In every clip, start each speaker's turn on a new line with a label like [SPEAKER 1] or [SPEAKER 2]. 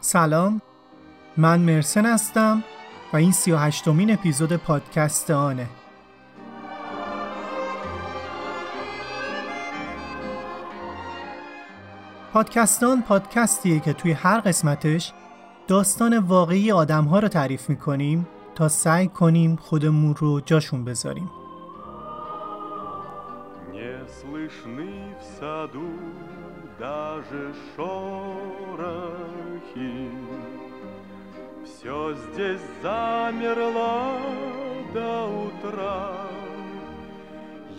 [SPEAKER 1] سلام. من مرسن هستم و این سی و هشتمین اپیزود پادکست آنه. پادکستان پادکستیه که توی هر قسمتش داستان واقعی آدم ها رو تعریف می‌کنیم تا سعی کنیم خودمون رو جاشون بذاریم. Даже шорохи. Все здесь замерло до утра.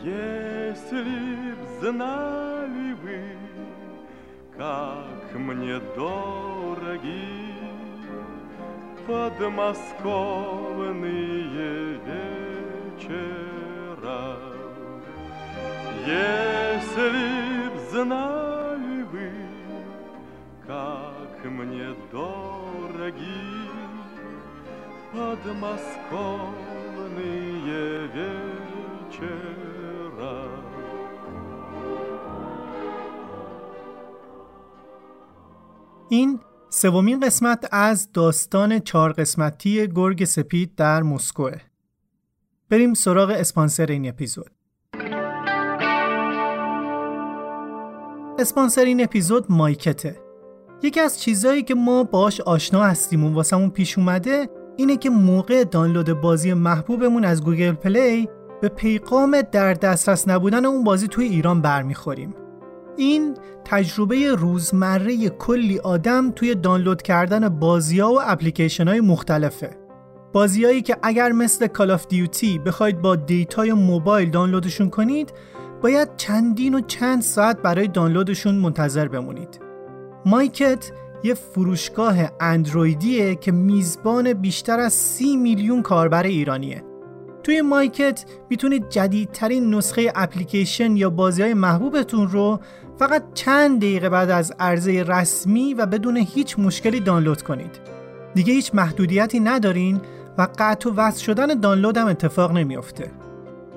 [SPEAKER 1] Если б знали вы, как мне дороги подмосковные вечера. Если б знали мне дороги подмосковные вечера. این سومین قسمت از داستان چهار قسمتی گرگ سپید در مسکوه. بریم سراغ اسپانسر این اپیزود. اسپانسر این اپیزود مایکته. یکی از چیزهایی که ما باش آشنا هستیم و واسمون پیش اومده اینه که موقع دانلود بازی محبوبمون از گوگل پلی به پیغام در دسترس نبودن اون بازی توی ایران برمیخوریم. این تجربه روزمره کلی آدم توی دانلود کردن بازی ها و اپلیکیشن های مختلفه. بازیهایی که اگر مثل Call of Duty بخواید با دیتای موبایل دانلودشون کنید باید چندین و چند ساعت برای دانلودشون منتظر بمونید. مایکت یه فروشگاه اندرویدیه که میزبان بیشتر از سی میلیون کاربر ایرانیه. توی مایکت می‌تونید جدیدترین نسخه اپلیکیشن یا بازی های محبوبتون رو فقط چند دقیقه بعد از عرضه رسمی و بدون هیچ مشکلی دانلود کنید. دیگه هیچ محدودیتی ندارین و قطع و وصل شدن دانلود هم اتفاق نمیافته.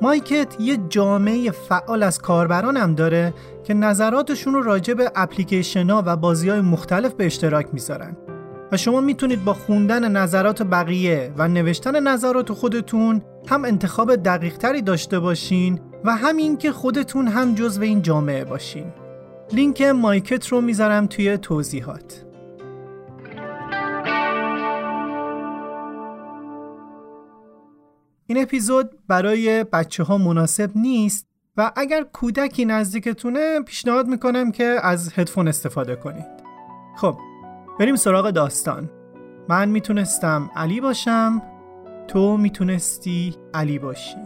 [SPEAKER 1] مایکت یه جامعه فعال از کاربران هم داره که نظراتشون رو راجع به اپلیکیشن ها و بازی های مختلف به اشتراک می‌ذارن. و شما می‌تونید با خوندن نظرات بقیه و نوشتن نظرات خودتون هم انتخاب دقیق تری داشته باشین و همین که خودتون هم جزو این جامعه باشین. لینک مایکت رو می‌ذارم توی توضیحات. این اپیزود برای بچه ها مناسب نیست و اگر کودکی نزدیکتونه پیشنهاد می‌کنم که از هدفون استفاده کنید. خب بریم سراغ داستان. من می‌تونستم علی باشم تو می‌تونستی علی باشی.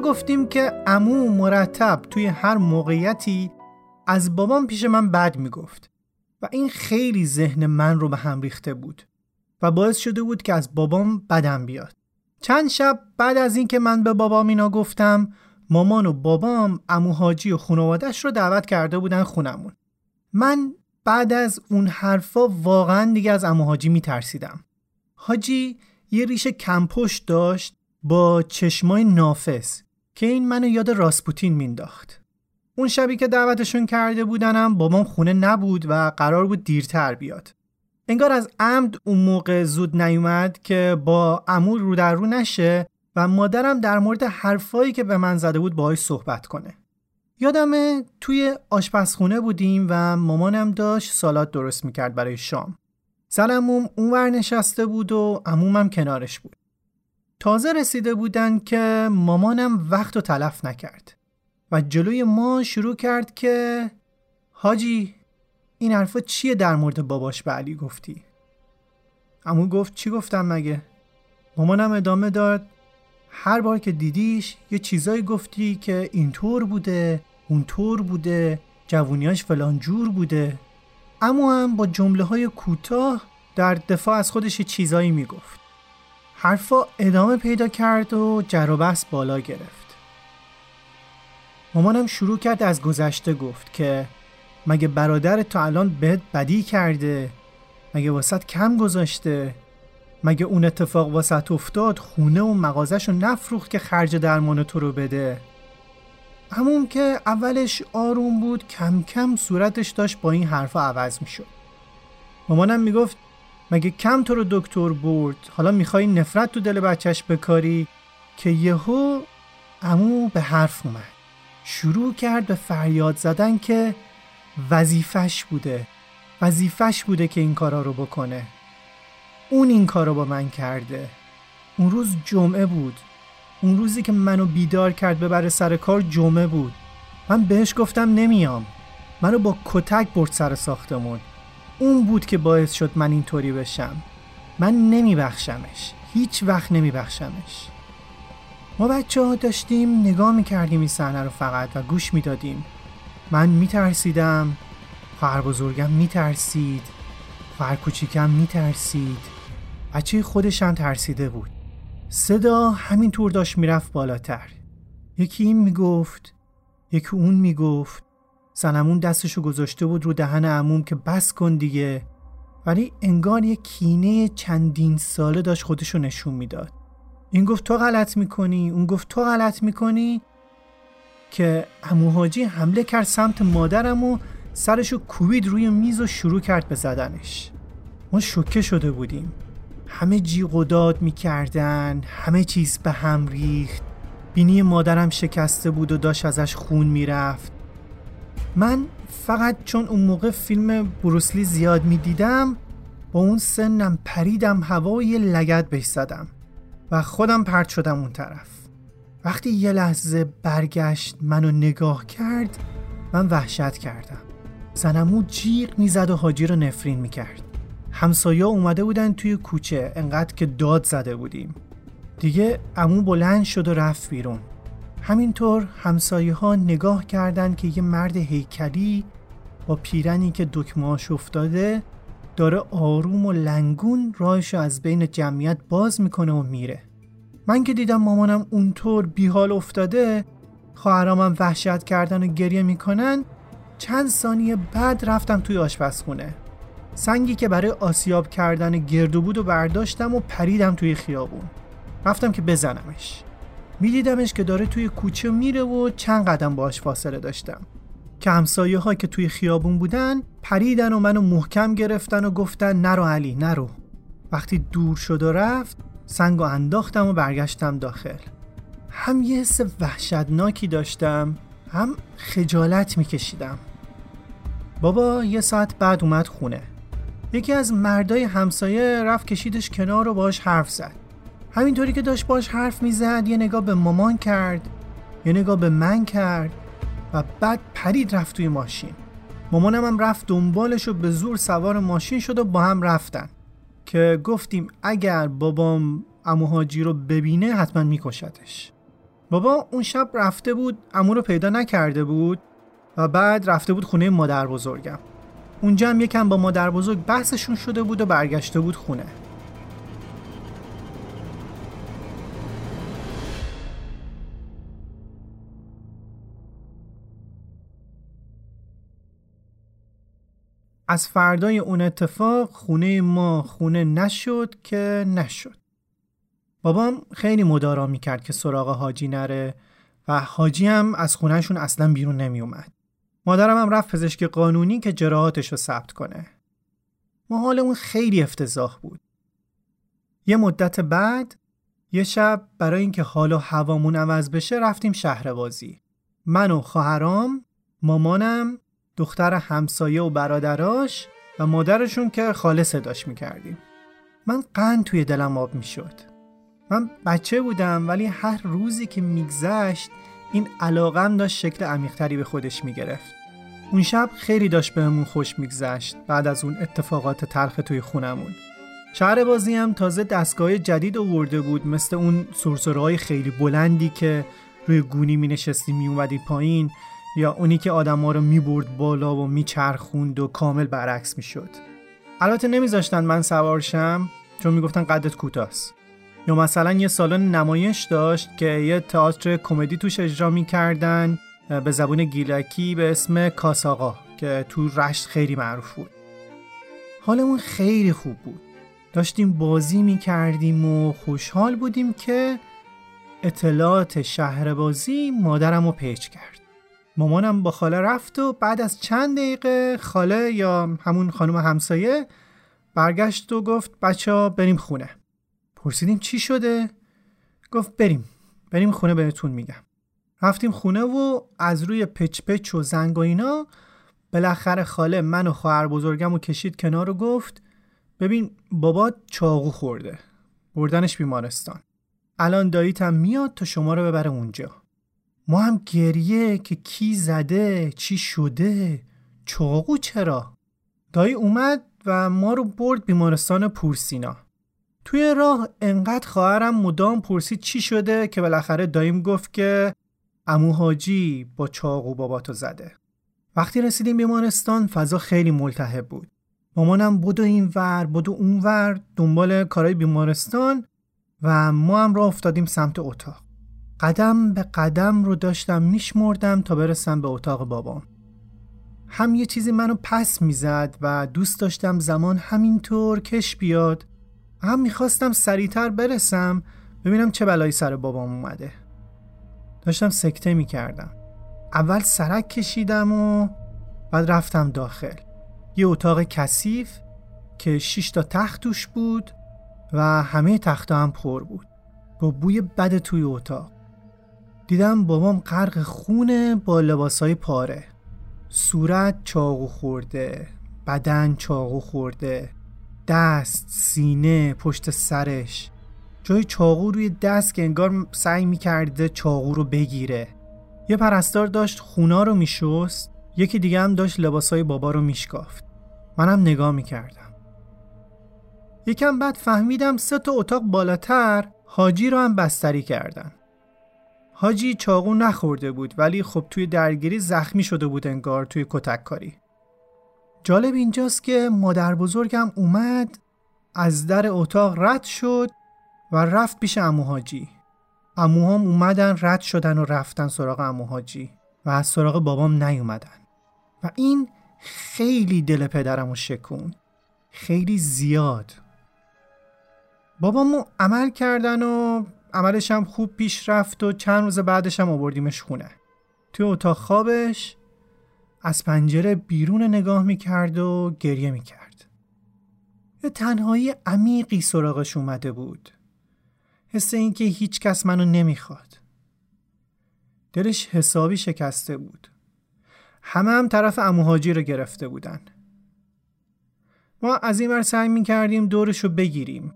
[SPEAKER 1] گفتیم که امو مرتب توی هر موقعیتی از بابام پیش من بد می‌گفت و این خیلی ذهن من رو به هم ریخته بود و باعث شده بود که از بابام بدم بیاد. چند شب بعد از اینکه من به بابام اینا گفتم مامان و بابام امو حاجی و خانوادش رو دعوت کرده بودن خونمون. من بعد از اون حرفا واقعا دیگه از امو حاجی میترسیدم. حاجی یه ریش کمپشت داشت با چشمای نافس که این منو یاد راسپوتین مینداخت اون شبی که دعوتشون کرده بودنم بابام خونه نبود و قرار بود دیرتر بیاد. انگار از عمد اون موقع زود نیومد که با امور رو در رو نشه و مادرم در مورد حرفایی که به من زده بود باهاش صحبت کنه. یادمه توی آشپزخونه بودیم و مامانم داشت سالات درست می‌کرد برای شام. زن اونور نشسته بود و عمومم کنارش بود. تازه رسیده بودن که مامانم وقت و تلف نکرد و جلوی ما شروع کرد که حاجی این حرفا چیه در مورد باباش به علی گفتی؟ امو گفت چی گفتم مگه؟ مامانم ادامه داد هر بار که دیدیش یه چیزایی گفتی که اینطور بوده اونطور بوده جوونیاش فلان جور بوده اما هم با جمله های کوتاه در دفاع از خودش چیزایی می‌گفت حرفا ادامه پیدا کرد و جر و بحث بالا گرفت. مامانم شروع کرد از گذشته گفت که مگه برادر تا الان بهت بدی کرده؟ مگه واسط کم گذاشته؟ مگه اون اتفاق واسط افتاد خونه و مغازش رو نفروخت که خرج درمان تو رو بده؟ همون که اولش آروم بود کم کم صورتش داشت با این حرفا عوض می‌شد. مامانم می‌گفت مگه کم تو رو دکتر برد؟ حالا می‌خوای نفرت تو دل بچهش بکاری؟ که یهو امو به حرف اومد. شروع کرد به فریاد زدن که وظیفش بوده. وظیفش بوده که این کارا رو بکنه. اون این کارو با من کرده. اون روز جمعه بود. اون روزی که منو بیدار کرد ببره سر کار جمعه بود. من بهش گفتم نمیام. منو با کتک برد سر ساختمون. اون بود که باعث شد من اینطوری بشم. من نمیبخشمش. هیچ وقت نمیبخشمش. ما بچه ها داشتیم نگاه می‌کردیم این صحنه رو فقط و گوش می‌دادیم. من میترسیدم. خواهر بزرگم میترسید. خواهر کوچیکم میترسید. بچه خودش هم ترسیده بود. صدا همینطور داشت می‌رفت بالاتر. یکی این می‌گفت یکی اون می‌گفت. سنمون دستشو گذاشته بود رو دهن عموم که بس کن دیگه. ولی انگار یه کینه چندین ساله داشت خودشو نشون می‌داد. این گفت تو غلط می‌کنی اون گفت تو غلط می‌کنی که اموهاجی حمله کرد سمت مادرم و سرشو کوبید روی میز و شروع کرد به زدنش. ما شوکه شده بودیم. همه جیغ و داد می‌کردن همه چیز به هم ریخت. بینی مادرم شکسته بود و داشت ازش خون می‌رفت. من فقط چون اون موقع فیلم بروسلی زیاد می‌دیدم با اون سنم پریدم هوا و یه لگت بهش زدم و خودم پرت شدم اون طرف. وقتی یه لحظه برگشت منو نگاه کرد من وحشت کردم. زنمو جیغ می‌زد و حاجی رو نفرین می‌کرد. همسایه اومده بودن توی کوچه انقدر که داد زده بودیم. دیگه امو بلند شد و رفت بیرون. همینطور همسایه ها نگاه کردند که یه مرد هیکلی با پیرنی که دکمهاش افتاده داره آروم و لنگون راهش از بین جمعیت باز می‌کنه و میره. من که دیدم مامانم اونطور بیحال افتاده خواهرامم وحشت کردن و گریه می‌کنن چند ثانیه بعد رفتم توی آشپزخونه. سنگی که برای آسیاب کردن گردو بود و برداشتم و پریدم توی خیابون. رفتم که بزنمش. میدیدمش که داره توی کوچه میره و چند قدم باش فاصله داشتم. که همسایه ها که توی خیابون بودن پریدن و منو محکم گرفتن و گفتن نرو علی نرو. وقتی دور شد و رفت سنگ و انداختم و برگشتم داخل. هم یه حس وحشتناکی داشتم هم خجالت میکشیدم. بابا یه ساعت بعد اومد خونه. یکی از مردای همسایه رفت کشیدش کنار و باش حرف زد. همینطوری که داشت باش حرف می‌زد یه نگاه به مامان کرد یه نگاه به من کرد و بعد پرید رفت توی ماشین. مامانم هم رفت دنبالش و به زور سوار ماشین شد و با هم رفتن. که گفتیم اگر بابام اموهاجی رو ببینه حتما میکشتش بابا اون شب رفته بود امو رو پیدا نکرده بود و بعد رفته بود خونه مادر بزرگم. اونجا هم یکم با مادر بزرگ بحثشون شده بود و برگشته بود خونه. از فردای اون اتفاق خونه ما خونه نشد که نشد بابام خیلی مدارا می‌کرد که سراغ حاجی نره و حاجی هم از خونهشون اصلا بیرون نمی اومد. مادرم هم رفت پزشک قانونی که جراحاتش رو ثبت کنه. ما اون خیلی افتضاح بود. یه مدت بعد یه شب برای اینکه حال و هوامون عوض بشه رفتیم شهر بازی. من و خواهرام، مامانم، دختر همسایه و برادراش و مادرشون که خاله صداش می‌کردیم. من قند توی دلم آب می‌شد. من بچه بودم ولی هر روزی که میگذشت این علاقم داشت شکل عمیقتری به خودش می‌گرفت اون شب خیلی داشت بهمون خوش میگذشت بعد از اون اتفاقات تلخ توی خونمون شهر بازی هم تازه دستگاه جدید آورده بود مثل اون سرسرهای خیلی بلندی که روی گونی می نشستی می پایین یا اونی که آدم ها رو می برد بالا و می چرخوند و کامل برعکس می شد. البته نمیذاشتن من سوارشم چون می‌گفتن قدت کوتاست. یا مثلا یه سالن نمایش داشت که یه تئاتر کمدی توش اجرا می‌کردن به زبون گیلکی به اسم کاساقا که تو رشت خیلی معروف بود. حالمون خیلی خوب بود. داشتیم بازی می‌کردیم و خوشحال بودیم که اطلاعات شهر بازی مادرم رو پیچ کرد. مامانم با خاله رفت و بعد از چند دقیقه خاله یا همون خانم همسایه برگشت و گفت بچه ها بریم خونه. پرسیدیم چی شده؟ گفت بریم بریم خونه بهتون میگم. رفتیم خونه و از روی پچ پچ و زنگ و اینا بالاخره خاله من و خواهر بزرگم رو کشید کنار و گفت ببین بابا چاقو خورده بردنش بیمارستان. الان داییتم میاد تا شما رو ببره اونجا. ما هم گریه که کی زده چی شده چاقو چرا؟ دایی اومد و ما رو برد بیمارستان پورسینا. توی راه انقدر خواهرم مدام پرسید چی شده که بالاخره داییم گفت که امو حاجی با چاقو باباتو زده. وقتی رسیدیم بیمارستان فضا خیلی ملتهب بود. مامانم بدو این ور بدو اون ور دنبال کارای بیمارستان و ما هم را افتادیم سمت اتاق. قدم به قدم رو داشتم میشمردم تا برسم به اتاق بابام. هم یه چیزی منو پس می‌زد و دوست داشتم زمان همینطور کش بیاد. هم می‌خواستم سریعتر برسم ببینم چه بلایی سر بابام اومده. داشتم سکته می‌کردم. اول سرک کشیدم و بعد رفتم داخل. یه اتاق کثیف که 6 تا تخت توش بود و همه تخت هم پر بود. با بوی بد توی اتاق. دیدم بابام غرق خونه با لباسای پاره. صورت چاقو خورده بدن چاقو خورده دست سینه پشت سرش. جای چاقو روی دست که انگار سعی می‌کرده چاقو رو بگیره. یه پرستار داشت خونا رو میشست یکی دیگه هم داشت لباسای بابا رو میشکافت. منم نگاه می‌کردم. یکم بعد فهمیدم سه تا اتاق بالاتر حاجی رو هم بستری کردن. حاجی چاقو نخورده بود ولی خب توی درگیری زخمی شده بود انگار توی کتک کاری. جالب اینجاست که مادر بزرگم اومد از در اتاق رد شد و رفت پیش امو حاجی. اموهام اومدن رد شدن و رفتن سراغ امو حاجی و از سراغ بابام نیومدن. و این خیلی دل پدرمو شکون خیلی زیاد. بابامو عمل کردن و عملش هم خوب پیش رفت و چند روز بعدش هم آوردیمش خونه. توی اتاق خوابش از پنجره بیرون نگاه می‌کرد و گریه می‌کرد. یه تنهایی عمیقی سراغش اومده بود. حس اینکه هیچ کس منو نمی‌خواد. دلش حسابی شکسته بود. همه هم طرف اموهاجی رو گرفته بودن. ما از این ور سعی می کردیم دورش رو بگیریم.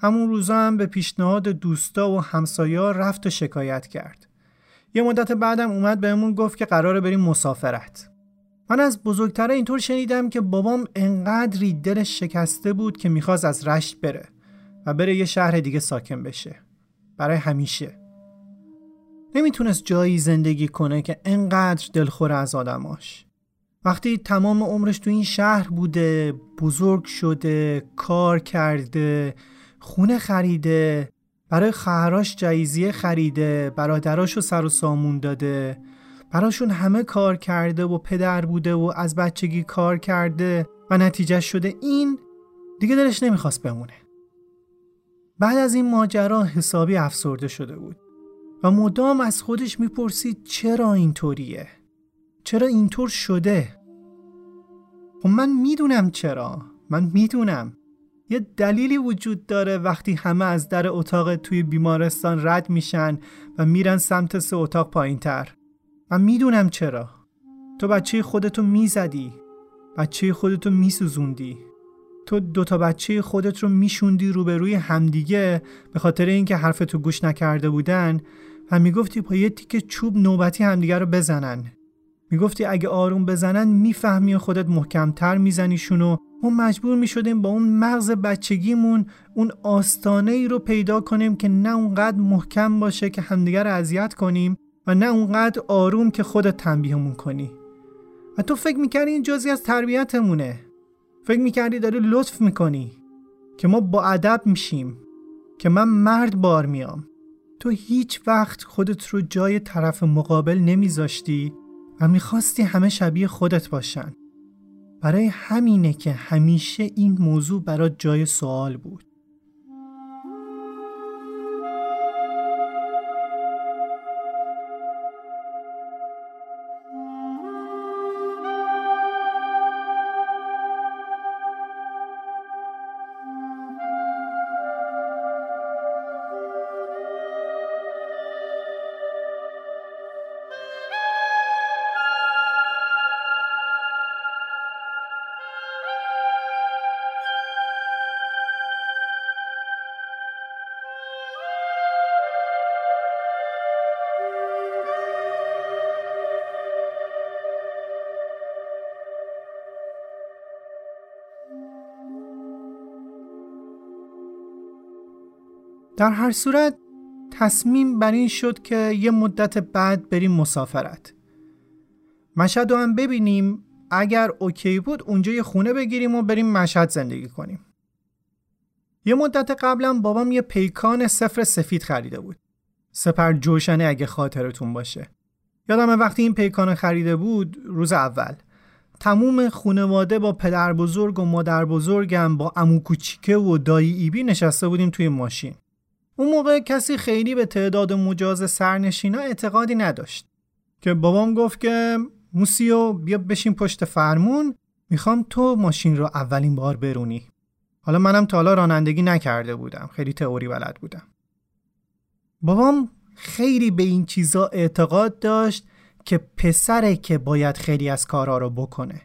[SPEAKER 1] همون روزا هم به پیشنهاد دوستا و همسایا رفت و شکایت کرد. یه مدت بعدم اومد بهمون گفت که قراره بریم مسافرت. من از بزرگتره اینطور شنیدم که بابام انقدری دلش شکسته بود که می‌خواست از رشت بره و بره یه شهر دیگه ساکن بشه. برای همیشه. نمی‌تونست جایی زندگی کنه که انقدر دلخور از آدماش. وقتی تمام عمرش تو این شهر بوده بزرگ شده کار کرده خونه خریده برای خواهراش جایزیه خریده برادراش رو سر و سامون داده. براشون همه کار کرده و پدر بوده و از بچگی کار کرده و نتیجه شده این دیگه دلش نمی‌خواست بمونه. بعد از این ماجرا حسابی افسرده شده بود و مدام از خودش می‌پرسید چرا اینطوریه؟ چرا اینطور شده؟ خب من می‌دونم چرا. من می‌دونم. یه دلیلی وجود داره وقتی همه از در اتاق توی بیمارستان رد میشن و میرن سمت سه اتاق پایین تر من می‌دونم چرا. تو بچه خودتو می‌زدی. بچه خودتو میسوزوندی. تو دوتا بچه خودت رو میشوندی روبروی همدیگه به خاطر اینکه حرفتو گوش نکرده بودن و می‌گفتی با یه تیکه چوب نوبتی همدیگه رو بزنن. می‌گفتی اگه آروم بزنن می‌فهمی خودت محکمتر میزنیشون و ما مجبور می‌شدیم با اون مغز بچگیمون اون آستانه ای رو پیدا کنیم که نه اونقدر محکم باشه که همدیگه رو اذیت کنیم و نه اونقدر آروم که خودت تنبیهمون کنی. و تو فکر می‌کردی این جزی از تربیتمونه. فکر می‌کردی داری لطف می‌کنی که ما با ادب میشیم که من مرد بار میام. تو هیچ وقت خودت رو جای طرف مقابل نمیذاشتی و می‌خواستی همه شبیه خودت باشن. برای همینه که همیشه این موضوع برات جای سوال بود. در هر صورت تصمیم بر این شد که یه مدت بعد بریم مسافرت. مشهد رو هم ببینیم اگر اوکی بود اونجا یه خونه بگیریم و بریم مشهد زندگی کنیم. یه مدت قبلا بابام یه پیکان سفر سفید خریده بود. سپر جوشنه اگه خاطرتون باشه. یادم وقتی این پیکان خریده بود روز اول. تموم خونواده با پدر بزرگ و مادر بزرگم با امو کوچیکه و دایی ایبی نشسته بودیم توی ماشین. اون موقع کسی خیلی به تعداد مجاز سرنشینا اعتقادی نداشت که بابام گفت که موسیو بیا بشین پشت فرمون می‌خوام تو ماشین رو اولین بار برونی. حالا منم تا حالا رانندگی نکرده بودم خیلی تئوری بلد بودم. بابام خیلی به این چیزا اعتقاد داشت که پسره که باید خیلی از کارها رو بکنه.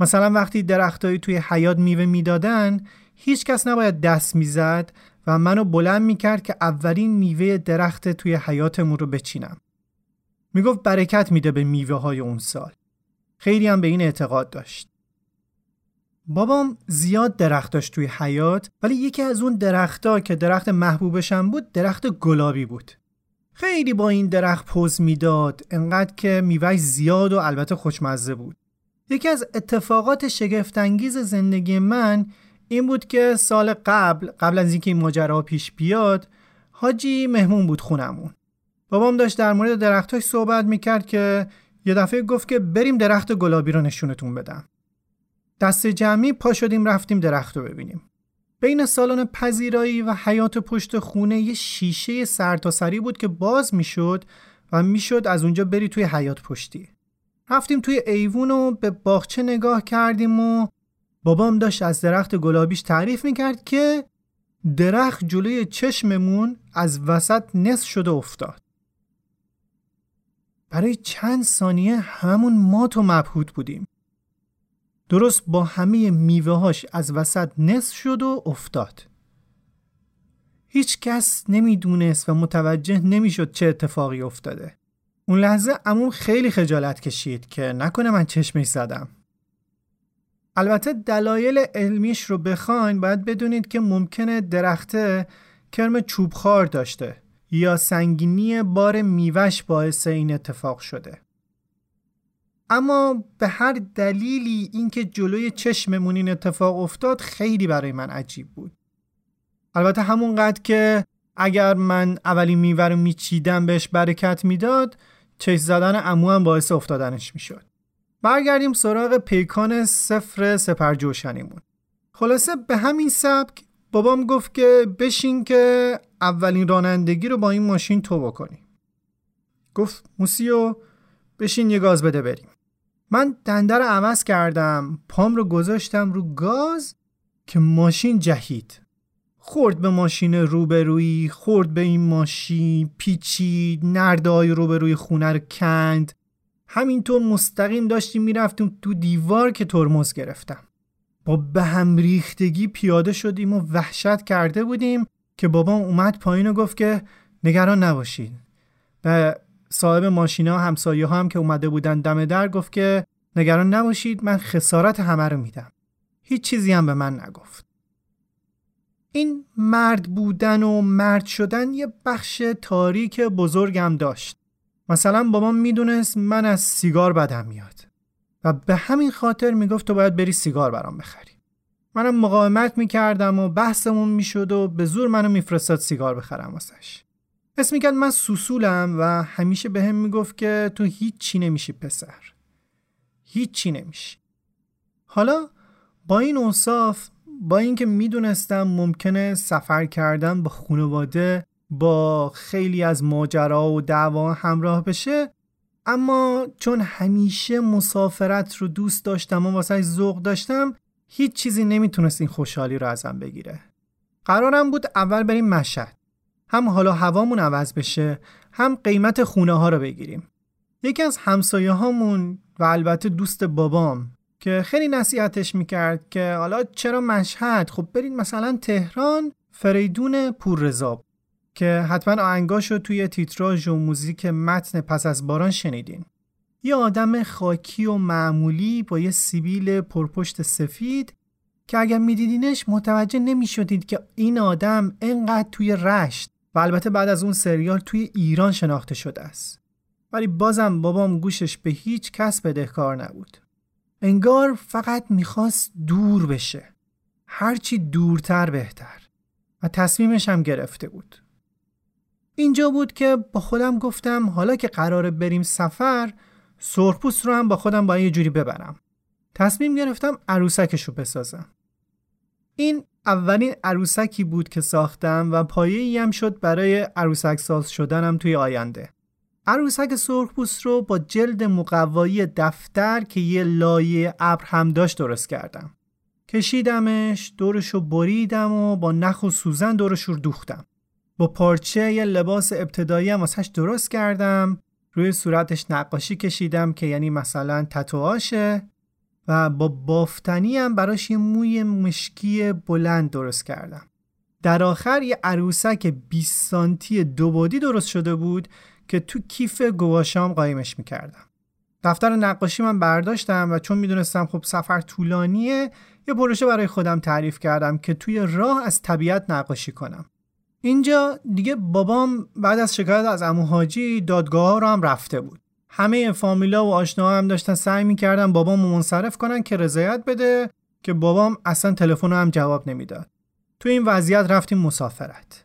[SPEAKER 1] مثلا وقتی درختایی توی حیات میوه می‌دادن هیچ کس نباید دست می‌زد و منو بلند می‌کرد که اولین میوه درخت توی حیاتمون رو بچینم. می‌گفت برکت میده به میوه های اون سال. خیلی هم به این اعتقاد داشت. بابام زیاد درخت داشت توی حیات ولی یکی از اون درختها که درخت محبوبشم بود درخت گلابی بود. خیلی با این درخت پوز می‌داد انقدر که میوهش زیاد و البته خوشمزه بود. یکی از اتفاقات شگفتانگیز زندگی من این بود که سال قبل قبل از اینکه این ماجرا پیش بیاد حاجی مهمون بود خونمون. بابام داشت در مورد درختاش صحبت می‌کرد که یه دفعه گفت که بریم درخت گلابی رو نشونتون بدم. دست جمعی پا شدیم رفتیم درخت رو ببینیم. بین سالن پذیرایی و حیات پشت خونه یه شیشه سرتاسری بود که باز می‌شد و می‌شد از اونجا بری توی حیات پشتی. رفتیم توی ایوون و به باغچه نگاه کردیم و بابام داشت از درخت گلابیش تعریف می‌کرد که درخت جلوی چشممون از وسط نصف شده افتاد. برای چند ثانیه همون مات و مبهوت بودیم. درست با همه میوههاش از وسط نصف شد و افتاد. هیچ کس نمی‌دونست و متوجه نمی‌شد چه اتفاقی افتاده. اون لحظه امون خیلی خجالت کشید که نکنه من چشمش زدم. البته دلایل علمیش رو بخواین باید بدونید که ممکنه درخته کرم چوبخوار داشته یا سنگینی بار میوش باعث این اتفاق شده. اما به هر دلیلی اینکه جلوی چشممون این اتفاق افتاد خیلی برای من عجیب بود. البته همونقدر که اگر من اولین میوه رو میچیدم بهش برکت می‌داد چش زدن امو هم باعث افتادنش می‌شد. برگردیم سراغ پیکان سفر سپر جوشنیمون. خلاصه به همین سبک بابام گفت که بشین که اولین رانندگی رو با این ماشین تو بکنی. گفت موسیو بشین یه گاز بده بریم. من دنده رو عوض کردم پام رو گذاشتم رو گاز که ماشین جهید. خورد به ماشین روبرویی خورد به این ماشین پیچید نردای روبروی خونه رو کند. همینطور مستقیم داشتیم می‌رفتیم تو دیوار که ترمز گرفتم. با به هم ریختگی پیاده شدیم و وحشت کرده بودیم که بابام اومد پایین و گفت که نگران نباشید به صاحب ماشینا همسایه ها هم که اومده بودن دم در گفت که نگران نباشید من خسارت همه رو میدم. هیچ چیزی هم به من نگفت. این مرد بودن و مرد شدن یه بخش تاریک بزرگم داشت. مثلا بابام می‌دونست من از سیگار بدم میاد و به همین خاطر می‌گفت تو باید بری سیگار برام بخری. منم مقاومت می‌کردم و بحثمون می‌شد و به زور منو میفرستاد سیگار بخرم واسش. اسم می‌کرد من سوسولم و همیشه به هم می‌گفت که تو هیچ چی نمیشی پسر. هیچ چی نمیشی. حالا با این اوصاف با اینکه می‌دونستم ممکنه سفر کردن با خانواده با خیلی از ماجرا و دعوا همراه بشه اما چون همیشه مسافرت رو دوست داشتم و واسه ذوق داشتم هیچ چیزی نمی‌تونست این خوشحالی رو ازم بگیره. قرارم بود اول بریم مشهد. هم حالا هوامون عوض بشه هم قیمت خونه ها رو بگیریم. یکی از همسایه هامون و البته دوست بابام که خیلی نصیحتش می‌کرد که حالا چرا مشهد؟ خب برید مثلا تهران فریدون پوررضا که حتما آهنگاشو توی تیتراژ و موزیک متن پس از باران شنیدین. یه آدم خاکی و معمولی با یه سیبیل پرپشت سفید که اگر میدیدینش متوجه نمی‌شدید که این آدم انقدر توی رشت و البته بعد از اون سریال توی ایران شناخته شده است. ولی بازم بابام گوشش به هیچ کس بدهکار نبود. انگار فقط می‌خواست دور بشه. هرچی دورتر بهتر. و تصمیمش هم گرفته بود. اینجا بود که با خودم گفتم حالا که قراره بریم سفر سرپوست رو هم با خودم با یه جوری ببرم. تصمیم گرفتم عروسکش رو بسازم. این اولین عروسکی بود که ساختم و پایه هم شد برای عروسک ساز شدنم توی آینده. عروسک سرخپوست رو با جلد مقوایی دفتر که یه لایه ابر هم داشت درست کردم. کشیدمش دورش رو بریدم و با نخ و سوزن دورش رو دوختم. با پارچه یه لباس ابتدایی هم واسهش درست کردم. روی صورتش نقاشی کشیدم که یعنی مثلا تتواشه و با بافتنی هم براش یه موی مشکی بلند درست کردم. در آخر یه عروسک 20 سانتی دوبادی درست شده بود که تو کیف گواشام قایمش می‌کردم. دفتر نقاشی من برداشتم و چون می‌دونستم خب سفر طولانیه یه پروژه برای خودم تعریف کردم که توی راه از طبیعت نقاشی کنم. اینجا دیگه بابام بعد از شکایت از امو حاجی دادگاه ها رو هم رفته بود. همه فامیلا و آشناها هم داشتن سعی می‌کردن بابام منصرف کنن که رضایت بده که بابام اصلا تلفن هم جواب نمی‌داد. تو این وضعیت رفتیم مسافرت.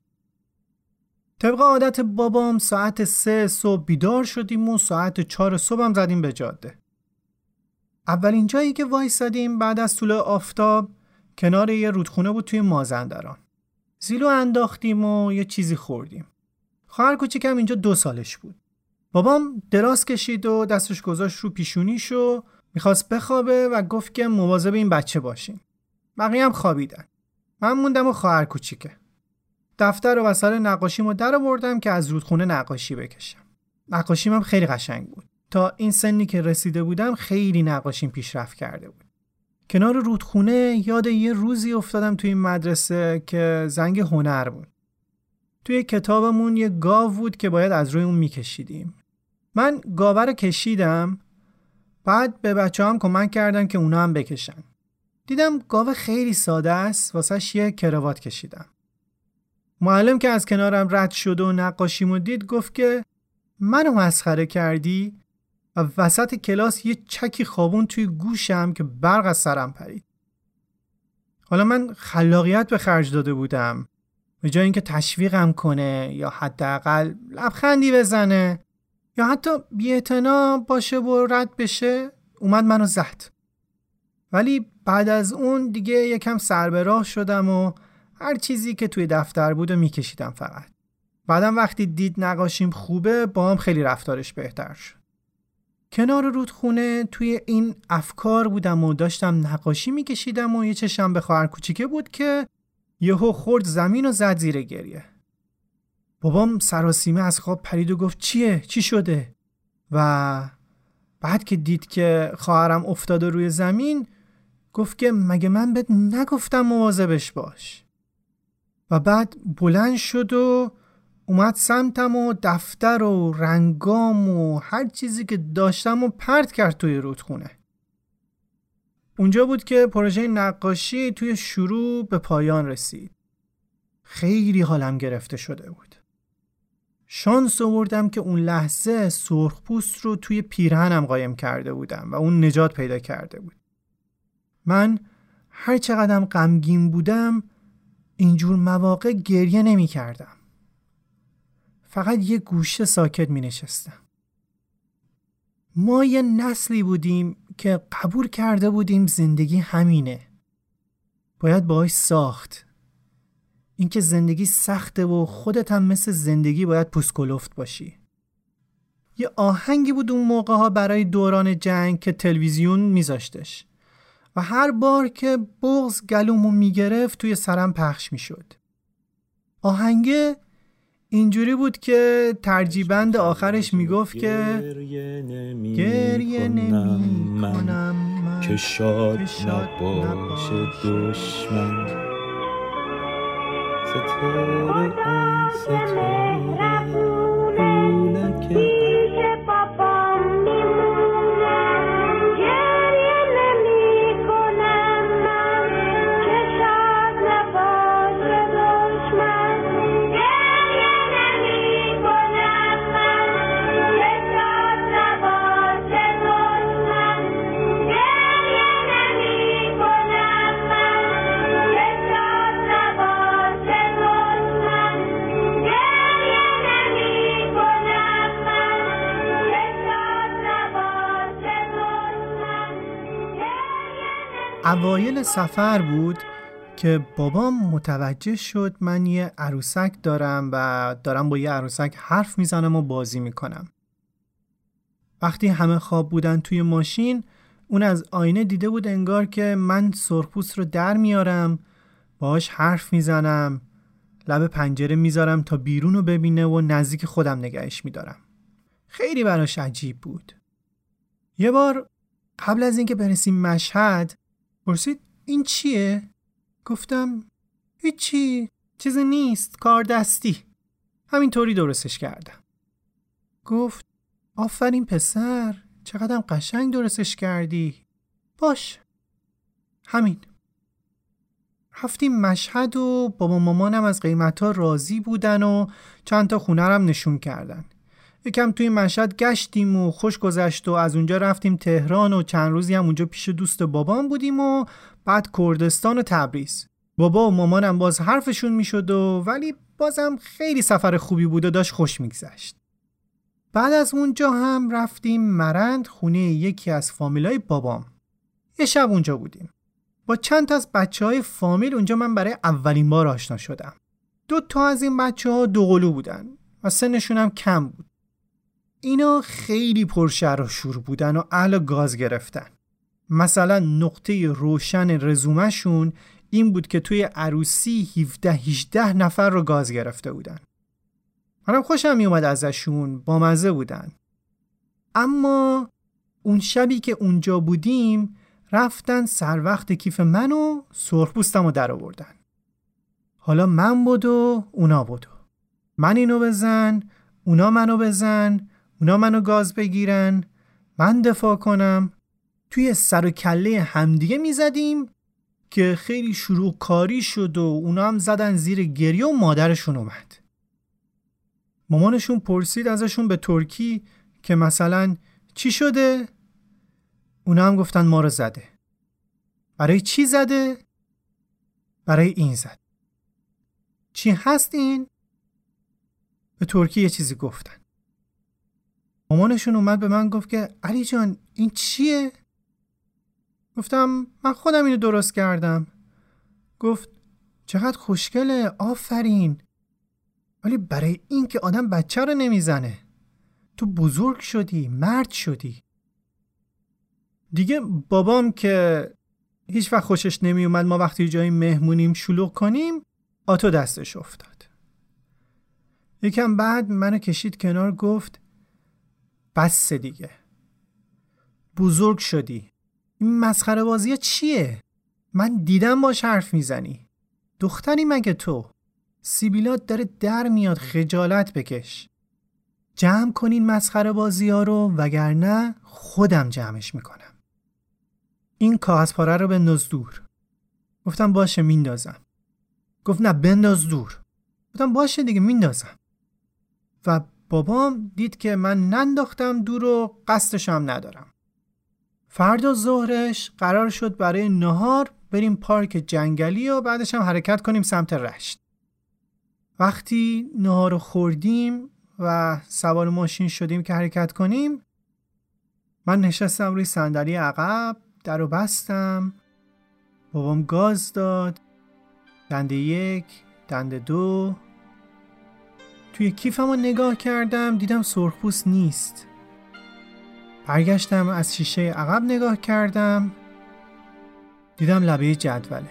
[SPEAKER 1] طبق عادت بابام ساعت سه صبح بیدار شدیم و ساعت چهار صبح هم زدیم به جاده. اولین جایی که وایسادیم بعد از طول آفتاب کنار یه رودخونه بود توی مازندران. زیلو انداختیم و یه چیزی خوردیم. خواهر کوچیکم اینجا دو سالش بود. بابام دراز کشید و دستش گذاشت رو پیشونیش و می‌خواست بخوابه و گفت که مواظب این بچه باشیم بقیه هم خوابیدن. من موندم و خواهر کوچیکه. دفتر و وسایل نقاشیمو در آوردم که از رودخونه نقاشی بکشم. نقاشیم هم خیلی قشنگ بود. تا این سنی که رسیده بودم خیلی نقاشیم پیشرفت کرده بود. کنار رودخونه یاد یه روزی افتادم توی این مدرسه که زنگ هنر بود. توی کتابمون یه گاو بود که باید از روی اون میکشیدیم. من گاوه رو کشیدم بعد به بچه هم کمک کردن که اونا هم بکشن. دیدم گاوه خیلی ساده است واسهش یه کروات کشیدم. معلم که از کنارم رد شد و نقاشیمو دید گفت که منو مسخره کردی؟ وسط کلاس یه چکی خوابون توی گوشم که برق از سرم پرید. حالا من خلاقیت به خرج داده بودم. به جای اینکه تشویقم کنه یا حداقل لبخندی بزنه یا حتی بیعتنا باشه و رد بشه اومد منو زد. ولی بعد از اون دیگه یکم سر به راه شدم و هر چیزی که توی دفتر بود و میکشیدم فقط. بعدم وقتی دید نقاشیم خوبه با هم خیلی رفتارش بهتر شد. کنار رودخونه توی این افکار بودم و داشتم نقاشی میکشیدم و یه چشم به خواهر کوچیکه بود که یهو خورد زمین و زد زیر گریه. بابام سراسیمه از خواب پرید و گفت چیه؟ چی شده؟ و بعد که دید که خواهرم افتاده روی زمین گفت که مگه من بهت نگفتم مواظبش باش. و بعد بلند شد و اومد سمتم و دفتر و رنگام و هر چیزی که داشتم و پرت کرد توی رودخونه. اونجا بود که پروژه نقاشی توی شروع به پایان رسید. خیلی حالم گرفته شده بود. شانس آوردم که اون لحظه سرخپوست رو توی پیرهنم قایم کرده بودم و اون نجات پیدا کرده بود. من هر چقدر غمگین بودم اینجور مواقع گریه نمی کردم. فقط یه گوشه ساکت می نشستم. ما یه نسلی بودیم که قبول کرده بودیم زندگی همینه. باید باهاش ساخت. اینکه زندگی سخته و خودت هم مثل زندگی باید پوسکلفت باشی. یه آهنگی بود اون موقع ها برای دوران جنگ که تلویزیون میذاشتش و هر بار که بغز گلومو می‌گرفت توی سرم پخش می‌شد. آهنگه اینجوری بود که ترجیبند آخرش می‌گفت که گریه نمی کنم من
[SPEAKER 2] که شاد نباشه دشمن. ستاره ای ستاره
[SPEAKER 1] اوایل سفر بود که بابام متوجه شد من یه عروسک دارم و دارم با یه عروسک حرف می‌زنم و بازی می‌کنم. وقتی همه خواب بودن توی ماشین اون از آینه دیده بود انگار که من سرخپوست رو در میارم باهاش حرف می‌زنم لب پنجره می‌ذارم تا بیرون رو ببینه و نزدیک خودم نگهش میدارم. خیلی براش عجیب بود. یه بار قبل از اینکه برسیم مشهد پرسید این چیه؟ گفتم هیچی چیزی نیست کار دستی. همینطوری درستش کردم. گفت آفرین پسر چقدر قشنگ درستش کردی. باش. همین. رفتیم مشهد و بابا مامانم از قیمت ها راضی بودن و چند تا خونه هم نشون کردن. یکم توی مشهد گشتیم و خوش گذشت و از اونجا رفتیم تهران و چند روزی هم اونجا پیش دوست بابام بودیم و بعد کردستان و تبریز. بابا و مامانم باز حرفشون می‌شد و ولی بازم خیلی سفر خوبی بود و داشت خوش میگذشت. بعد از اونجا هم رفتیم مرند خونه یکی از فامیلای بابام. یه شب اونجا بودیم. با چند از بچه های فامیل اونجا من برای اولین بار آشنا شدم. دو تا از این بچه ها دوقلو بودن و سنشون هم کم بود. اینا خیلی پرشر و شور بودن و اهل گاز گرفتن. مثلا نقطه روشن رزومشون این بود که توی عروسی 17 18 نفر رو گاز گرفته بودن. منم خوشم میومد ازشون با مزه بودن. اما اون شبی که اونجا بودیم رفتن سر وقت کیف من و سرخپوستم رو در آوردن. حالا من بود و اونا بود من اینو بزن اونا منو بزن اونا منو گاز بگیرن من دفاع کنم توی سر و کله همدیگه می‌زدیم که خیلی شروع کاری شد و اونا هم زدن زیر گریه و مادرشون اومد مامانشون پرسید ازشون به ترکی که مثلا چی شده؟ اونا هم گفتن ما رو زده برای چی زده؟ برای این زد چی هست این؟ به ترکی یه چیزی گفتن مامانشون اومد به من گفت که علی جان این چیه؟ گفتم من خودم اینو درست کردم. گفت چقدر خوشگله آفرین. ولی برای این که آدم بچه رو نمی‌زنه. تو بزرگ شدی مرد شدی. دیگه بابام که هیچ وقت خوشش نمی اومد ما وقتی جایی مهمونیم شلوغ کنیم آتو دستش افتاد. یکم بعد منو کشید کنار گفت بس دیگه. بزرگ شدی. این مسخره بازی چیه؟ من دیدم باش حرف می‌زنی. دختری مگه تو؟ سیبیلات داره در میاد خجالت بکش. جمع کنین مسخره بازی ها رو وگرنه خودم جمعش می‌کنم. این کاغذ رو بنداز دور. گفتم باشه میندازم. گفت نه بنداز دور. گفتم باشه دیگه میندازم. و بابام دید که من ننداختم دور و قصدشم ندارم. فردا ظهرش قرار شد برای نهار بریم پارک جنگلی و بعدش هم حرکت کنیم سمت رشت. وقتی نهار خوردیم و سوار ماشین شدیم که حرکت کنیم من نشستم روی صندلی عقب در رو بستم بابام گاز داد دنده یک دنده دو توی کیفم رو نگاه کردم دیدم سرخپوست نیست. برگشتم از شیشه عقب نگاه کردم دیدم لبه جدوله.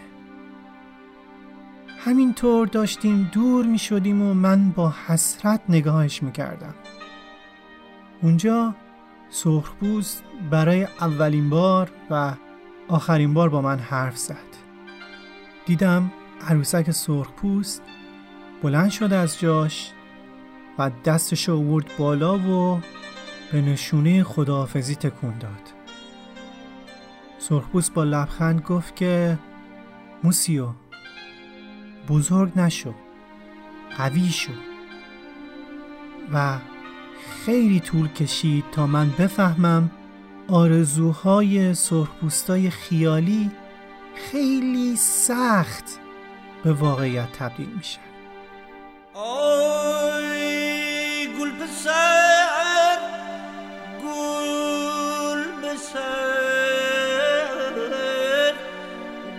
[SPEAKER 1] همینطور داشتیم دور می شدیم و من با حسرت نگاهش می کردم اونجا سرخپوست برای اولین بار و آخرین بار با من حرف زد. دیدم عروسک سرخپوست بلند شد از جاش. و دستش آورد بالا و به نشونه خداحافظی تکون داد. سرخپوست با لبخند گفت که موسیو بزرگ نشو قوی شو و خیلی طول کشید تا من بفهمم آرزوهای سرخپوستای خیالی خیلی سخت به واقعیت تبدیل میشن.
[SPEAKER 3] بسر گل بسر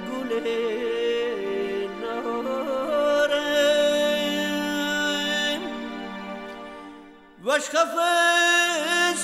[SPEAKER 3] گل نارم واش خفستی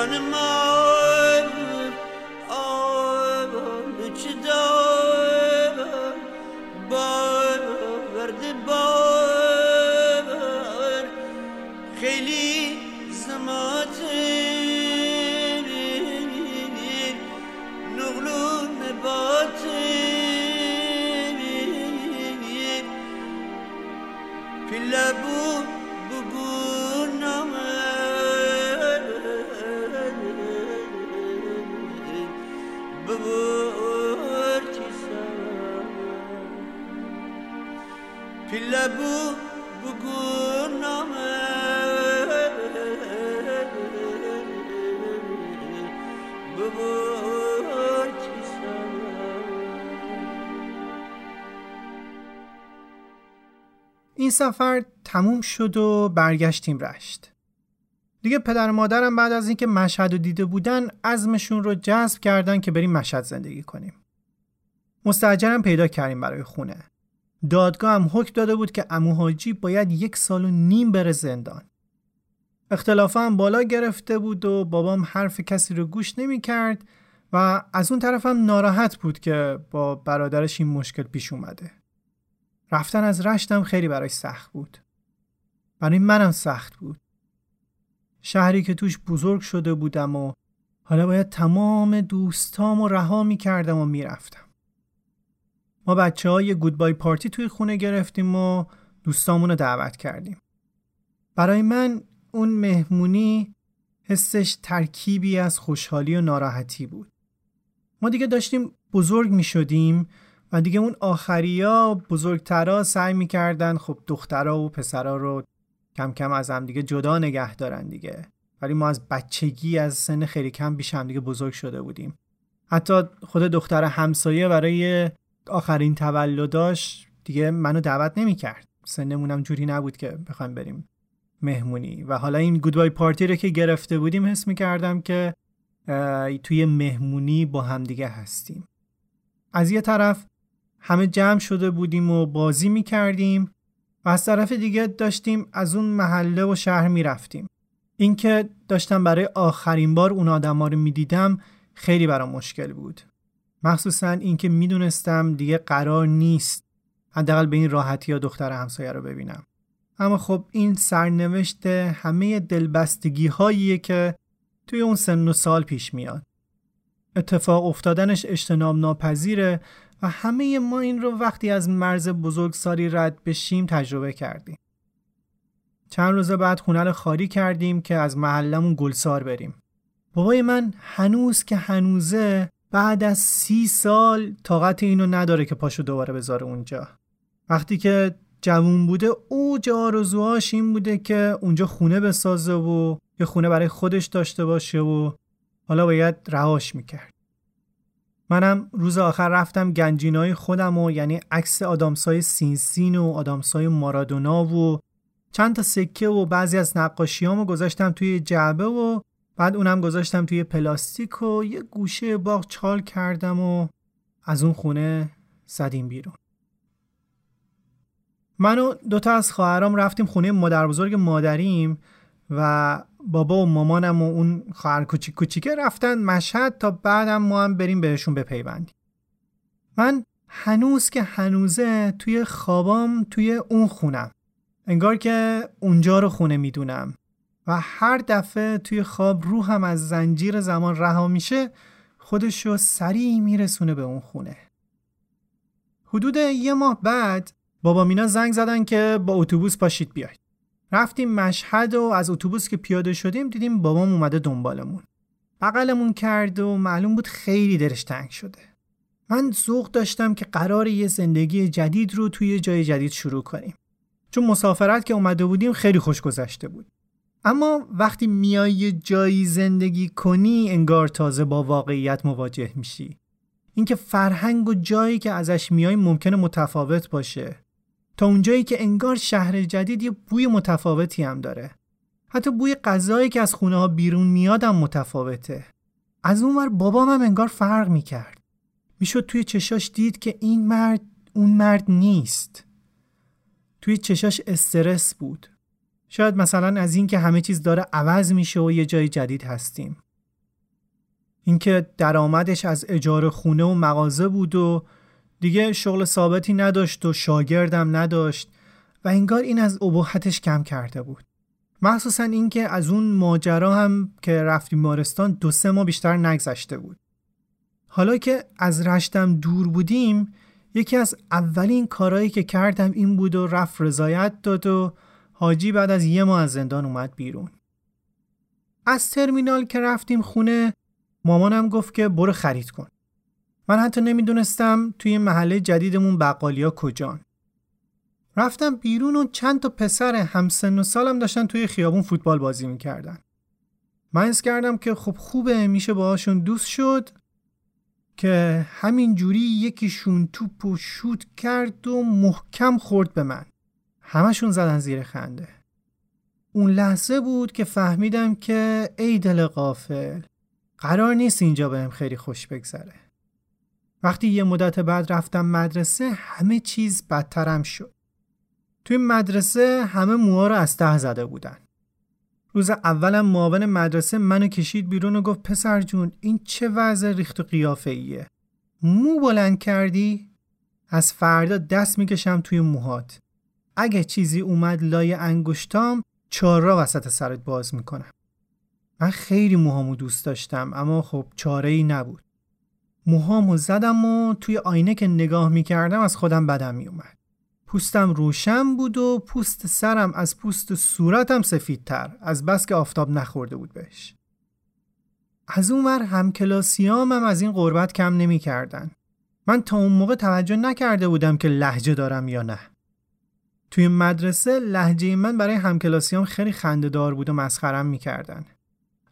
[SPEAKER 3] جان
[SPEAKER 1] این سفر تموم شد و برگشتیم رشت. دیگه پدر و مادرم بعد از اینکه مشهد رو دیده بودن عزمشون رو جذب کردن که بریم مشهد زندگی کنیم. مستجرم پیدا کردیم برای خونه. دادگاه هم حکم داده بود که امو حاجی باید یک سال و نیم بره زندان. اختلاف هم بالا گرفته بود و بابام حرف کسی رو گوش نمی کرد و از اون طرف هم ناراحت بود که با برادرش این مشکل پیش اومده. رفتن از رشتم خیلی براش سخت بود. برای منم سخت بود. شهری که توش بزرگ شده بودم و حالا باید تمام دوستام و رها می کردم و می‌رفتم. ما بچه های گودبای پارتی توی خونه گرفتیم و دوستامون رو دعوت کردیم. برای من اون مهمونی حسش ترکیبی از خوشحالی و ناراحتی بود. ما دیگه داشتیم بزرگ می شدیم و دیگه اون آخریا بزرگترا سعی می‌کردن خب دخترا و پسرا رو کم کم از هم دیگه جدا نگه دارن دیگه. ولی ما از بچگی از سن خیلی کم بیش هم دیگه بزرگ شده بودیم. حتی خود دختر همسایه برای آخرین تولداش دیگه منو دعوت نمی‌کرد. سنمونم جوری نبود که بخوایم بریم مهمونی. و حالا این گودبای پارتی رو که گرفته بودیم حس می‌کردم که توی مهمونی با همدیگه هستیم. از یه طرف همه جمع شده بودیم و بازی می کردیم و از طرف دیگه داشتیم از اون محله و شهر می رفتیم. اینکه داشتم برای آخرین بار اون آدم ها رو می دیدم خیلی برام مشکل بود. مخصوصا اینکه می‌دونستم دیگه قرار نیست حداقل به این راحتی ها دختر همسایه رو ببینم اما خب این سرنوشت همه دلبستگی هاییه که توی اون سن و سال پیش میاد اتفاق افتادنش اجتناب ناپذیره و همه ما این رو وقتی از مرز بزرگسالی رد بشیم تجربه کردیم. چند روز بعد خونه رو خالی کردیم که از محلمون گلسار بریم. بابای من هنوز که هنوزه بعد از سی سال طاقت اینو نداره که پاشو دوباره بذاره اونجا. وقتی که جوون بوده اوج آرزوهاش این بوده که اونجا خونه بسازه و یه خونه برای خودش داشته باشه و حالا باید رهاش می‌کرد. منم روز آخر رفتم گنجینای خودم و یعنی عکس آدامسای سینسین و آدامسای مارادونا و چند تا سکه و بعضی از نقاشیامو گذاشتم توی جعبه و بعد اونم گذاشتم توی پلاستیک و یه گوشه باغ چال کردم و از اون خونه زدیم بیرون. من و دوتا از خواهرام رفتیم خونه مادر بزرگ مادریم و بابا و مامانم و اون خواهر کوچیک کوچیکه رفتن مشهد تا بعدم ما هم بریم بهشون بپیوندیم. من هنوز که هنوزه توی خوابام توی اون خونم. انگار که اونجا رو خونه می‌دونم. و هر دفعه توی خواب روحم از زنجیر زمان رها میشه خودش رو سریع میرسونه به اون خونه. حدود یه ماه بعد بابا مینا زنگ زدن که با اتوبوس پاشید بیاید. رفتیم مشهد و از اتوبوس که پیاده شدیم دیدیم بابام اومده دنبالمون. بغلمون کرد و معلوم بود خیلی دلش تنگ شده. من ذوق داشتم که قرار یه زندگی جدید رو توی جای جدید شروع کنیم. چون مسافرت که اومده بودیم خیلی خوش گذشته بود. اما وقتی میای یه جایی زندگی کنی انگار تازه با واقعیت مواجه میشی. اینکه فرهنگ و جایی که ازش میای ممکنه متفاوت باشه. تا اونجایی که انگار شهر جدید یه بوی متفاوتی هم داره. حتی بوی غذایی که از خونه ها بیرون میادم متفاوته. از اون ور بابام هم انگار فرق می‌کرد. می‌شد توی چشاش دید که این مرد اون مرد نیست. توی چشاش استرس بود. شاید مثلا از اینکه همه چیز داره عوض میشه و یه جای جدید هستیم. اینکه درآمدش از اجاره خونه و مغازه بود و دیگه شغل ثابتی نداشت و شاگردم نداشت و انگار این از ابهتش کم کرده بود. مخصوصا اینکه از اون ماجرا هم که رفتیم مارستان دو سه ماه بیشتر نگذشته بود. حالا که از رشتم دور بودیم یکی از اولین کارهایی که کردم این بود و رفت رضایت داد و حاجی بعد از یه ماه از زندان اومد بیرون. از ترمینال که رفتیم خونه مامانم گفت که برو خرید کن. من حتی نمی‌دونستم توی محله جدیدمون بقالیا کجان. رفتم بیرون و چند تا پسر همسن و سالم داشتن توی خیابون فوتبال بازی می‌کردن. من اس کردم که خب خوبه میشه باهاشون دوست شد که همین جوری یکیشون توپ و شوت کرد و محکم خورد به من. همشون زدن زیر خنده. اون لحظه بود که فهمیدم که ای دل قافل قرار نیست اینجا بهم خیلی خوش بگذره. وقتی یه مدت بعد رفتم مدرسه همه چیز بدترم شد. توی مدرسه همه موها رو از ته زده بودن. روز اولم معاون مدرسه منو کشید بیرون و گفت پسر جون این چه وضع ریخت و قیافه ایه مو بلند کردی؟ از فردا دست می‌کشم توی موهات. اگه چیزی اومد لای انگشتام چهار وسط سرت باز می‌کنم. من خیلی موهامو دوست داشتم اما خب چاره ای نبود. موهامو زدم و توی آینه که نگاه می‌کردم از خودم بدم میومد پوستم روشن بود و پوست سرم از پوست صورتم سفیدتر از بس که آفتاب نخورده بود بهش. از اون ور همکلاسیام هم از این قربت کم نمی‌کردن. من تا اون موقع توجه نکرده بودم که لحجه دارم یا نه. توی مدرسه لحجه من برای همکلاسیام خیلی خندهدار بود و مسخرم می‌کردن.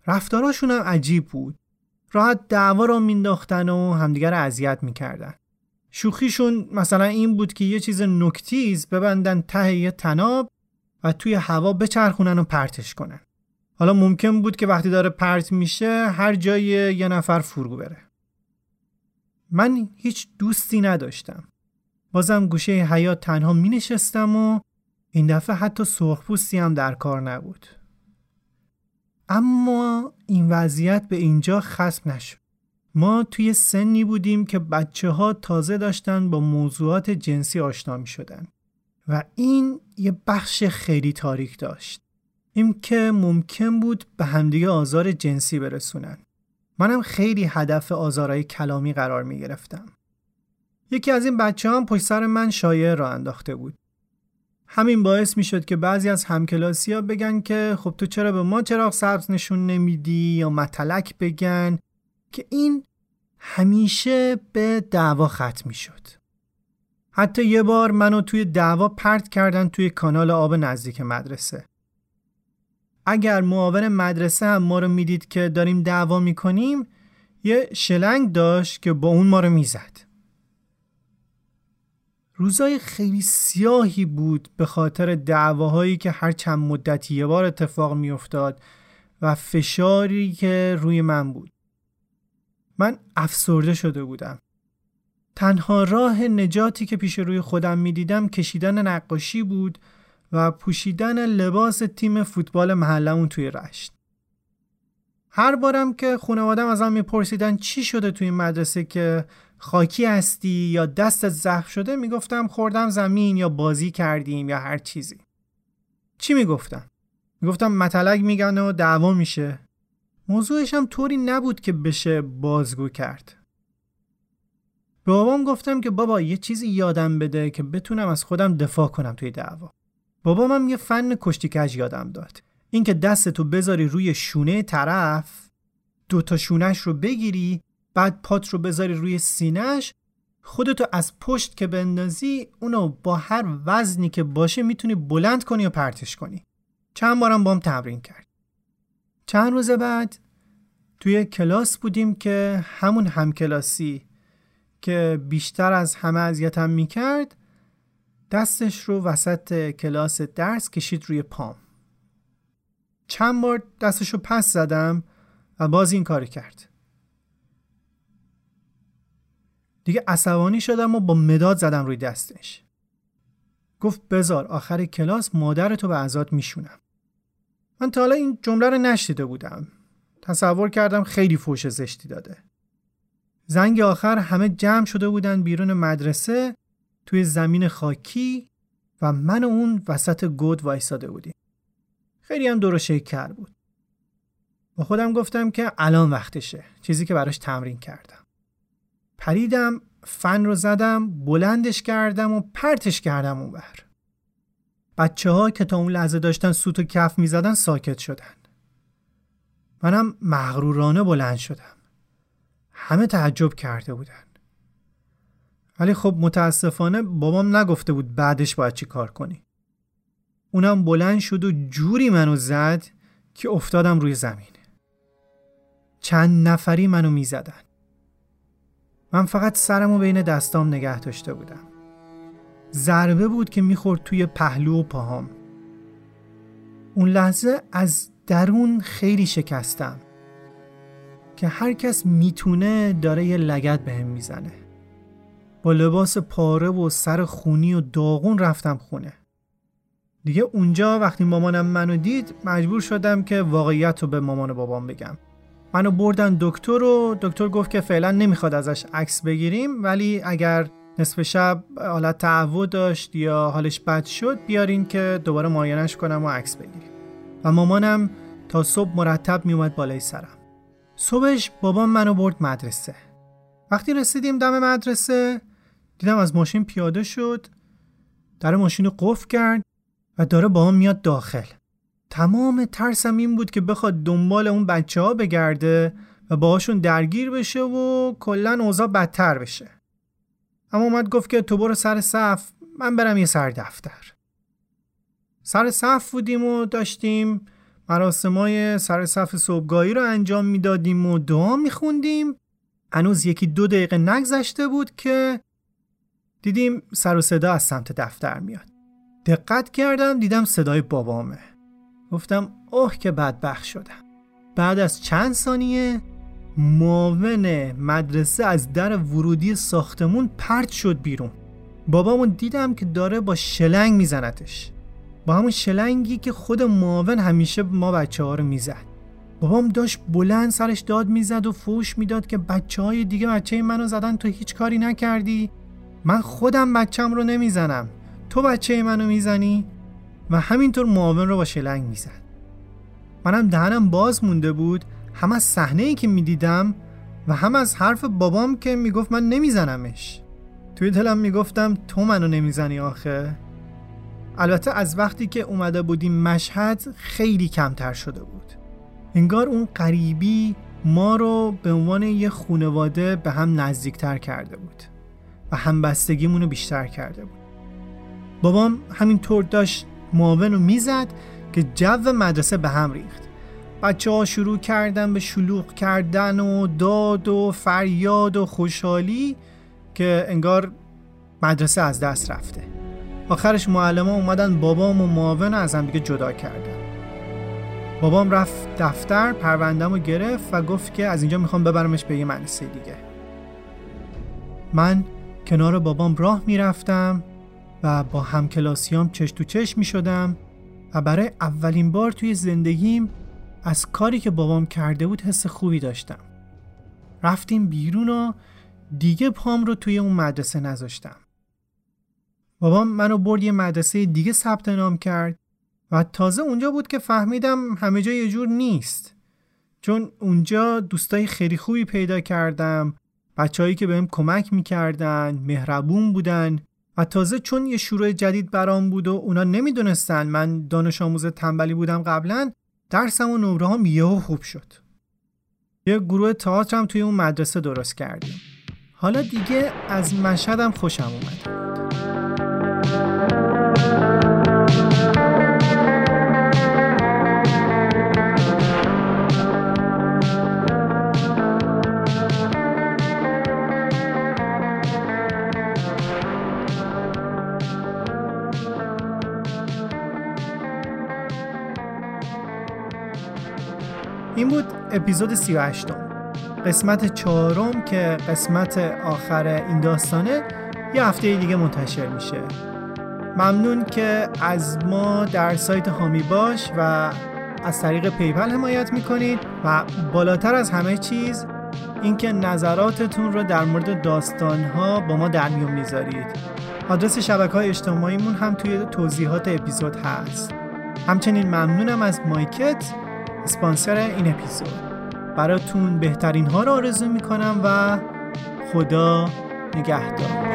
[SPEAKER 1] رفتاراشون هم عجیب بود. راحت دعوا را مینداختن و همدیگر اذیت می‌کردن. شوخیشون مثلا این بود که یه چیز نکتیز ببندن ته یه تناب و توی هوا بچرخونن و پرتش کنن. حالا ممکن بود که وقتی داره پرت میشه هر جای یه نفر فرو بره. من هیچ دوستی نداشتم. بازم گوشه حیات تنها می نشستم و این دفعه حتی سرخپوستی هم در کار نبود. اما این وضعیت به اینجا خسم نشد. ما توی سنی بودیم که بچه ها تازه داشتن با موضوعات جنسی آشنا می شدن و این یه بخش خیلی تاریک داشت. این که ممکن بود به همدیگه آزار جنسی برسونن. منم خیلی هدف آزارهای کلامی قرار می گرفتم یکی از این بچه هم پشت سر من شایعه را انداخته بود. همین باعث می شد که بعضی از همکلاسی ها بگن که خب تو چرا به ما چراغ سبز نشون نمیدی یا متلک بگن که این همیشه به دعوا ختم می شد. حتی یه بار منو توی دعوا پرت کردن توی کانال آب نزدیک مدرسه. اگر معاون مدرسه هم ما رو می‌دید که داریم دعوا می‌کنیم یه شلنگ داشت که با اون ما رو می‌زد. روزای خیلی سیاهی بود به خاطر دعواهایی که هر چند مدتی یه بار اتفاق میافتاد و فشاری که روی من بود. من افسرده شده بودم. تنها راه نجاتی که پیش روی خودم می‌دیدم کشیدن نقاشی بود و پوشیدن لباس تیم فوتبال محلمون توی رشت. هر بارم که خانوادم ازم میپرسیدن چی شده توی مدرسه که خاکی هستی یا دستت زخم شده می‌گفتم خوردم زمین یا بازی کردیم یا هر چیزی. چی می‌گفتم؟ می‌گفتم متلک میگن و دعوا میشه. موضوعش هم طوری نبود که بشه بازگو کرد. به بابام گفتم که بابا یه چیزی یادم بده که بتونم از خودم دفاع کنم توی دعوا. بابام هم یه فن کشتی کج یادم داد. اینکه دستتو بذاری روی شونه طرف دوتا شونش رو بگیری بعد پات رو بذاری روی سینهش خودتو از پشت که بندازی اونو با هر وزنی که باشه می‌تونی بلند کنی و پرتش کنی. چند بارم بام تمرین کرد. چند روز بعد توی کلاس بودیم که همون همکلاسی که بیشتر از همه اذیتم می‌کرد دستش رو وسط کلاس درس کشید روی پام. چند بار دستش رو پس زدم و باز این کاری کرد. دیگه عصبانی شدم و با مداد زدم روی دستش. گفت بزار آخر کلاس مادرتو به ازاد میشونم. من تا حالا این جمله رو نشیده بودم. تصور کردم خیلی فوش زشتی داده. زنگ آخر همه جمع شده بودن بیرون مدرسه توی زمین خاکی و من و اون وسط گود وایساده بودیم. خیلی هم دور شکر بود. با خودم گفتم که الان وقتشه چیزی که براش تمرین کردم. پریدم فن رو زدم بلندش کردم و پرتش کردم اون بر. بچه ها که تا اون لحظه داشتن سوت و کف می زدن ساکت شدن. منم مغرورانه بلند شدم. همه تعجب کرده بودن. ولی خب متاسفانه بابام نگفته بود بعدش باید چی کار کنی. اونم بلند شد و جوری منو زد که افتادم روی زمین. چند نفری منو می زدن. من فقط سرمو بین دستام نگه داشته بودم. ضربه بود که می‌خورد توی پهلو و پاهام. اون لحظه از درون خیلی شکستم که هر کس می‌تونه داره یه لگت بهم می‌زنه. با لباس پاره و سر خونی و داغون رفتم خونه. دیگه اونجا وقتی مامانم منو دید مجبور شدم که واقعیت رو به مامان و بابام بگم. منو بردن دکتر و دکتر گفت که فعلا نمی‌خواد ازش عکس بگیریم ولی اگر نصف شب حالت تعود داشت یا حالش بد شد بیارین که دوباره معاینش کنم و عکس بگیریم. و مامانم تا صبح مرتب میومد بالای سرم. صبحش بابام منو برد مدرسه. وقتی رسیدیم دم مدرسه دیدم از ماشین پیاده شد در ماشین رو قفل کرد و داره با میاد داخل. تمام ترسم این بود که بخواد دنبال اون بچه ها بگرده و باهاشون درگیر بشه و کلا اوضاع بدتر بشه. اما اومد گفت که تو برو سر صف من برم یه سر دفتر. سر صف بودیم و داشتیم مراسمای سر صف صبحگاهی رو انجام می‌دادیم و دعا میخوندیم. هنوز یکی دو دقیقه نگذشته بود که دیدیم سر و صدا از سمت دفتر میاد. دقت کردم دیدم صدای بابامه. گفتم اوه که بدبخت شدم. بعد از چند ثانیه معاون مدرسه از در ورودی ساختمون پرت شد بیرون. بابامون دیدم که داره با شلنگ میزنتش. با همون شلنگی که خود معاون همیشه ما بچه ها رو می‌زد. بابام داشت بلند سرش داد می‌زد و فوش می‌داد که بچه های دیگه بچه منو زدن تو هیچ کاری نکردی. من خودم بچم رو نمی‌زنم. تو بچه منو می‌زنی؟ و همینطور معاون رو با شلنگ می‌زد. منم دهنم باز مونده بود هم از صحنه ای که می‌دیدم و هم از حرف بابام که می‌گفت من نمیزنمش. توی دلم می‌گفتم تو منو نمی‌زنی آخه. البته از وقتی که اومده بودیم مشهد خیلی کمتر شده بود. انگار اون قریبی ما رو به عنوان یه خونواده به هم نزدیکتر کرده بود و همبستگیمون رو بیشتر کرده بود. بابام همینطور داشت معاون رو می‌زد که جو مدرسه به هم ریخت. بچه ها شروع کردن به شلوغ کردن و داد و فریاد و خوشحالی که انگار مدرسه از دست رفته. آخرش معلم اومدن بابام و معاون از هم دیگه جدا کردن. بابام رفت دفتر پروندم رو گرفت و گفت که از اینجا می‌خوام ببرمش به یه مدرسه دیگه. من کنار بابام راه می‌رفتم. و با همکلاسیام چش تو چش می شدم و برای اولین بار توی زندگیم از کاری که بابام کرده بود حس خوبی داشتم. رفتیم بیرون و دیگه پام رو توی اون مدرسه نذاشتم. بابام منو برد یه مدرسه دیگه ثبت نام کرد و تازه اونجا بود که فهمیدم همه جا یه جور نیست. چون اونجا دوستای خیلی خوبی پیدا کردم بچههایی که بهم کمک می‌کردن مهربون بودن و تازه چون یه شروع جدید برام بود و اونا نمی‌دونستن من دانش آموز تنبلی بودم قبلا درسم و نمره هم یهو خوب شد. یه گروه تئاترم توی اون مدرسه درست کردیم. حالا دیگه از مشهدم خوشم اومد. این بود اپیزود 38 قسمت چهارم که قسمت آخر این داستانه یه هفته دیگه منتشر میشه. ممنون که از ما در سایت هامی باش و از طریق پیپل حمایت می‌کنید و بالاتر از همه چیز اینکه نظراتتون رو در مورد داستانها با ما در میون می‌ذارید. آدرس شبکه های اجتماعیمون هم توی توضیحات اپیزود هست. همچنین ممنونم از مایکت اسپانسر این اپیزود. براتون بهترین ها رو آرزو می‌کنم و خدا نگهدار.